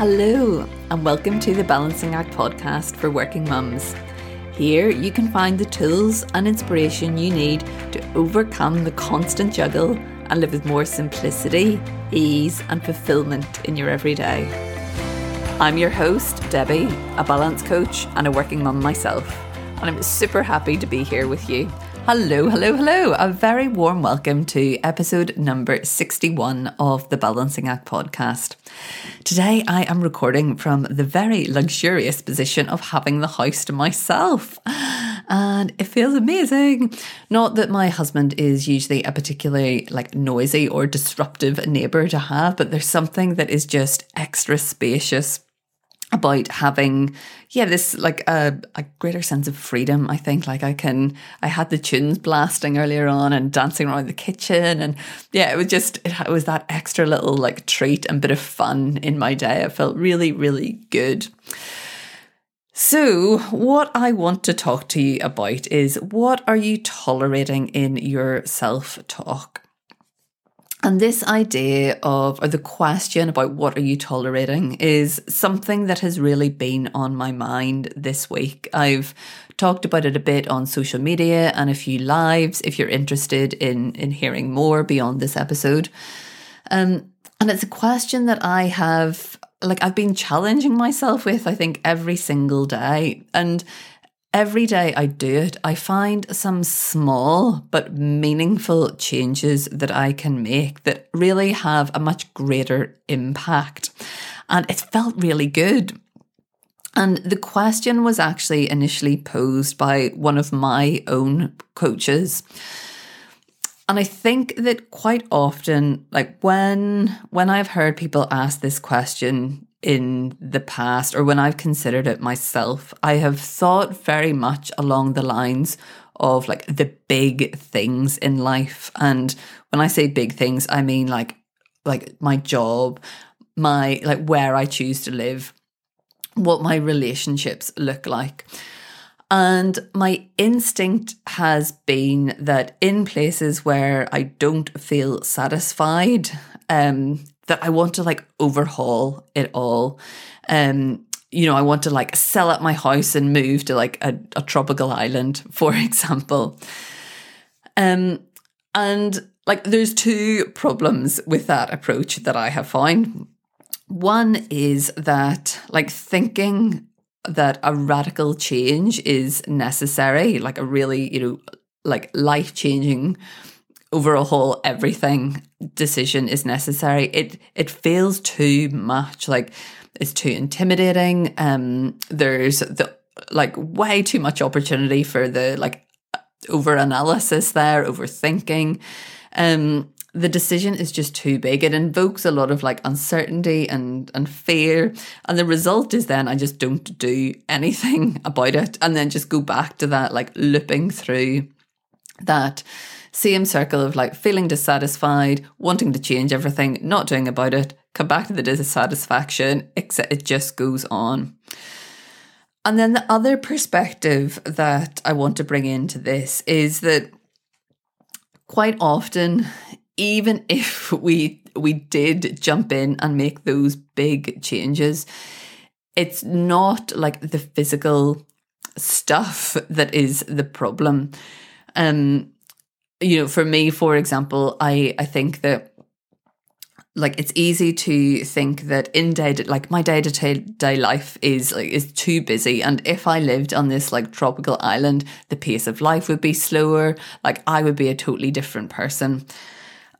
Hello, and welcome to the Balancing Act podcast for working mums. Here you can find the tools and inspiration you need to overcome the constant juggle and live with more simplicity, ease, and fulfillment in your everyday. I'm your host, Debbie, a balance coach and a working mum myself, and I'm super happy to be here with you. Hello, hello, hello. A very warm welcome to episode number 61 of the Balancing Act podcast. Today I am recording from the very luxurious position of having the house to myself. And it feels amazing. Not that my husband is usually a particularly like noisy or disruptive neighbour to have, but there's something that is just extra spacious about having yeah this like a, a greater sense of freedom i think. Like i can i had the tunes blasting earlier on and dancing around the kitchen and yeah it was just it was that extra little like treat and bit of fun in my day. It felt really really good. So, what I want to talk to you about is what are you tolerating in your self talk? And this idea of, or the question about what are you tolerating is something that has really been on my mind this week. I've talked about it a bit on social media and a few lives if you're interested in, in hearing more beyond this episode. Um, and it's a question that I have, like, I've been challenging myself with, I think, every single day. And Every day I do it, I find some small but meaningful changes that I can make that really have a much greater impact. And it felt really good. And the question was actually initially posed by one of my own coaches. And I think that quite often, like when when I've heard people ask this question, in the past or when I've considered it myself, I have thought very much along the lines of like the big things in life. And when I say big things, I mean like like my job, my like where I choose to live, what my relationships look like. And my instinct has been that in places where I don't feel satisfied, um, that I want to like overhaul it all. Um, you know, I want to like sell up my house and move to like a, a tropical island, for example. Um, and like there's two problems with that approach that I have found. One is that like thinking that a radical change is necessary, like a really, you know, like life changing overhaul everything decision is necessary. It it feels too much like it's too intimidating. Um, there's the like way too much opportunity for the like over analysis there, overthinking. Um, the decision is just too big. It invokes a lot of like uncertainty and and fear, and the result is then I just don't do anything about it, and then just go back to that like looping through that same circle of like feeling dissatisfied, wanting to change everything, not doing about it, come back to the dissatisfaction, except it just goes on. And then the other perspective that I want to bring into this is that quite often, even if we we did jump in and make those big changes, it's not like the physical stuff that is the problem. Um, you know, for me, for example, I I think that like it's easy to think that in day like my day to day life is like is too busy. And if i lived on this like tropical island the pace of life would be slower. Like i would be a totally different person.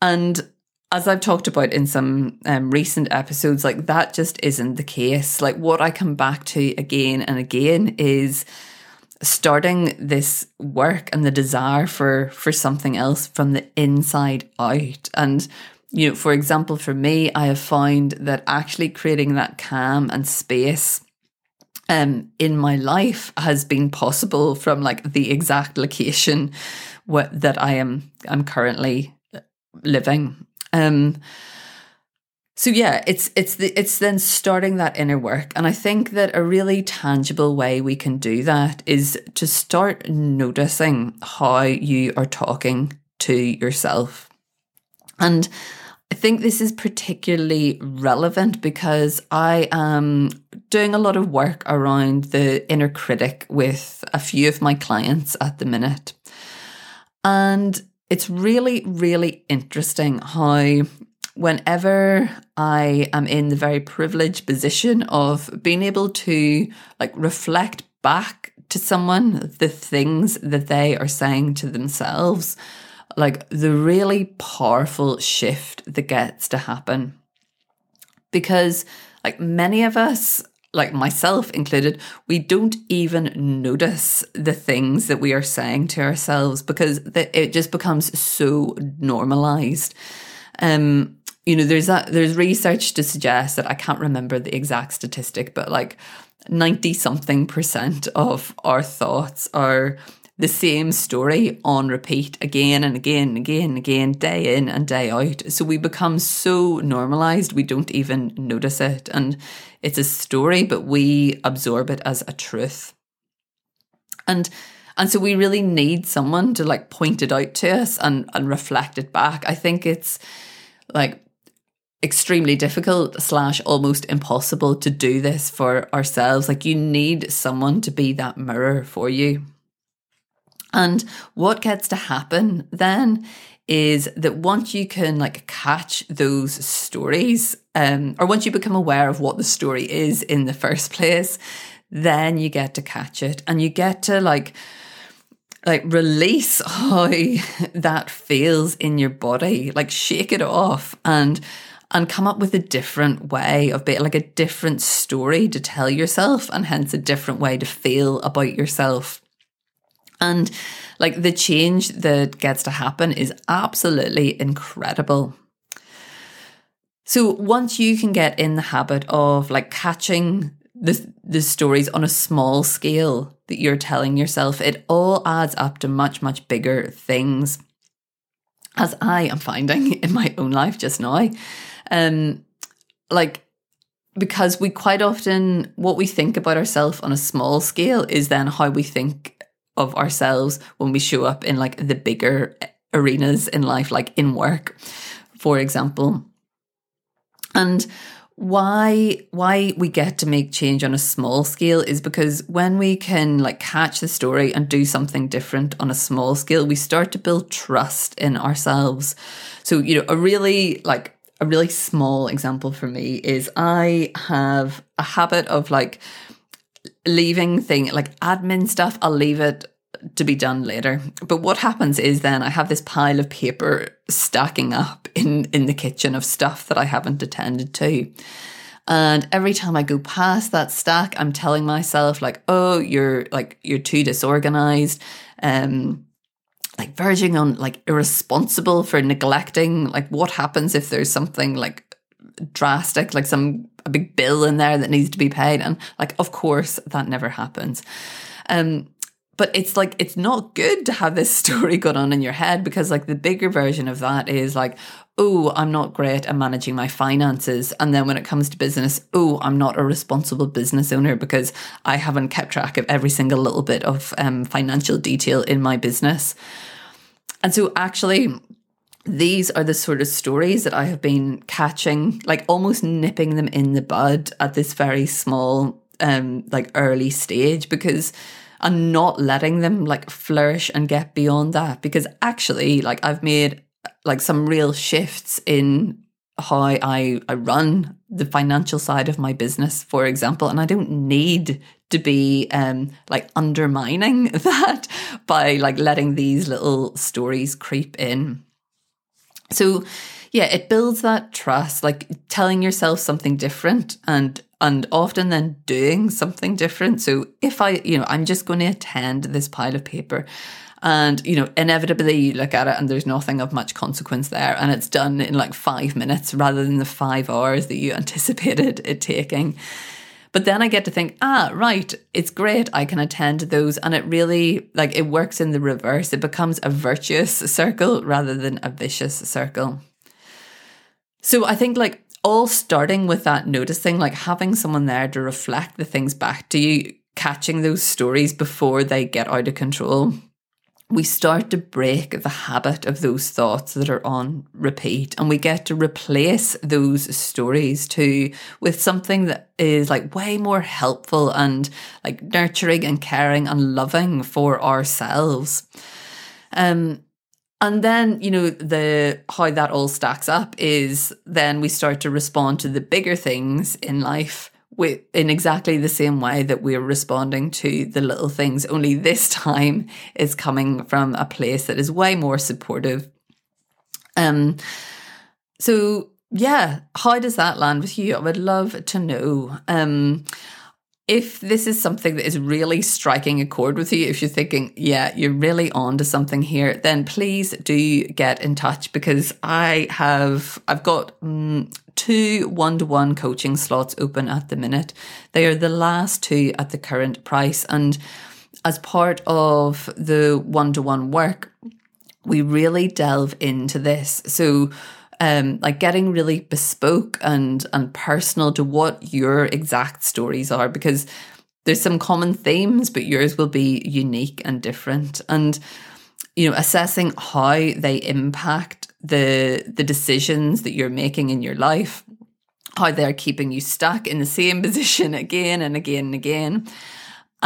And as i've talked about in some um, recent episodes like that just isn't the case. Like what i come back to again and again is starting this work and the desire for for something else from the inside out. And you know for example for me i have found that actually creating that calm and space um in my life has been possible from like the exact location what that i am i'm currently living. Um so yeah, it's it's the it's then starting that inner work and I think that a really tangible way we can do that is to start noticing how you are talking to yourself. And I think this is particularly relevant because I am doing a lot of work around the inner critic with a few of my clients at the minute. And it's really, really interesting how whenever I am in the very privileged position of being able to like reflect back to someone the things that they are saying to themselves, like the really powerful shift that gets to happen. Because, like many of us, like myself included, we don't even notice the things that we are saying to ourselves because it just becomes so normalized. Um, you know, there's that there's research to suggest that I can't remember the exact statistic, but like 90 something percent of our thoughts are the same story on repeat again and again and again and again, day in and day out. So we become so normalized, we don't even notice it. And it's a story, but we absorb it as a truth. And and so we really need someone to like point it out to us and, and reflect it back. I think it's like extremely difficult slash almost impossible to do this for ourselves. Like you need someone to be that mirror for you. And what gets to happen then is that once you can like catch those stories, um, or once you become aware of what the story is in the first place, then you get to catch it and you get to like like release how that feels in your body, like shake it off and and come up with a different way of being like a different story to tell yourself and hence a different way to feel about yourself. And like the change that gets to happen is absolutely incredible. So once you can get in the habit of like catching the the stories on a small scale that you're telling yourself, it all adds up to much much bigger things. As I am finding in my own life just now, um, like because we quite often what we think about ourselves on a small scale is then how we think of ourselves when we show up in like the bigger arenas in life, like in work, for example. And why why we get to make change on a small scale is because when we can like catch the story and do something different on a small scale we start to build trust in ourselves so you know a really like a really small example for me is i have a habit of like leaving thing like admin stuff, I'll leave it to be done later. But what happens is then I have this pile of paper stacking up in, in the kitchen of stuff that I haven't attended to. And every time I go past that stack, I'm telling myself like, oh, you're like, you're too disorganized. Um, like verging on like irresponsible for neglecting like what happens if there's something like drastic like some a big bill in there that needs to be paid. And like of course that never happens. Um but it's like it's not good to have this story going on in your head because like the bigger version of that is like oh i'm not great at managing my finances. And then when it comes to business oh i'm not a responsible business owner because i haven't kept track of every single little bit of um, financial detail in my business. And so actually these are the sort of stories that I have been catching, like almost nipping them in the bud at this very small, um, like early stage because I'm not letting them like flourish and get beyond that because actually, like I've made like some real shifts in how I, I run the financial side of my business, for example, and I don't need to be um like undermining that by like letting these little stories creep in. So, yeah, it builds that trust, like telling yourself something different and and often then doing something different. So if I, you know, I'm just going to attend this pile of paper and, you know, inevitably you look at it and there's nothing of much consequence there and it's done in like five minutes rather than the five hours that you anticipated it taking. But then I get to think, ah, right, it's great. I can attend those. And it really, like, it works in the reverse. It becomes a virtuous circle rather than a vicious circle. So I think, like, all starting with that noticing, like having someone there to reflect the things back to you, catching those stories before they get out of control we start to break the habit of those thoughts that are on repeat and we get to replace those stories too with something that is like way more helpful and like nurturing and caring and loving for ourselves. Um, and then, you know, the how that all stacks up is then we start to respond to the bigger things in life with, in exactly the same way that we're responding to the little things, only this time is coming from a place that is way more supportive. Um, so yeah, how does that land with you? I would love to know. Um, if this is something that is really striking a chord with you, if you're thinking, yeah, you're really on to something here, then please do get in touch because I have, I've got um, two one to one coaching slots open at the minute. They are the last two at the current price. And as part of the one to one work, we really delve into this. So, um, like getting really bespoke and and personal to what your exact stories are because there's some common themes but yours will be unique and different. And you know assessing how they impact the the decisions that you're making in your life how they're keeping you stuck in the same position again and again and again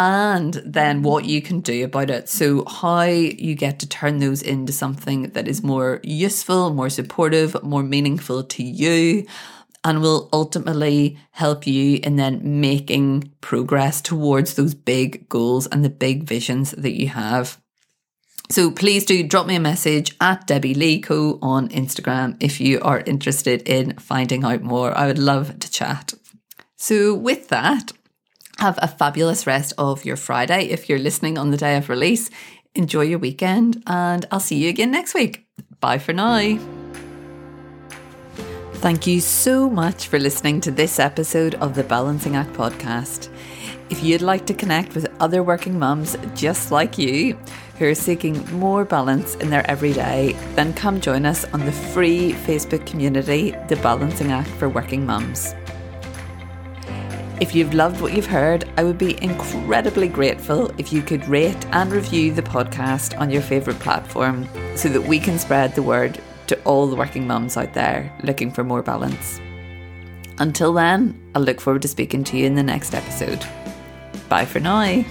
and then what you can do about it. So, how you get to turn those into something that is more useful, more supportive, more meaningful to you, and will ultimately help you in then making progress towards those big goals and the big visions that you have. So please do drop me a message at Debbie Lee Co on Instagram if you are interested in finding out more. I would love to chat. So with that, have a fabulous rest of your Friday. If you're listening on the day of release, enjoy your weekend and I'll see you again next week. Bye for now. Thank you so much for listening to this episode of the Balancing Act podcast. If you'd like to connect with other working mums just like you who are seeking more balance in their everyday, then come join us on the free Facebook community, The Balancing Act for Working Mums. If you've loved what you've heard, I would be incredibly grateful if you could rate and review the podcast on your favourite platform so that we can spread the word to all the working mums out there looking for more balance. Until then, I look forward to speaking to you in the next episode. Bye for now.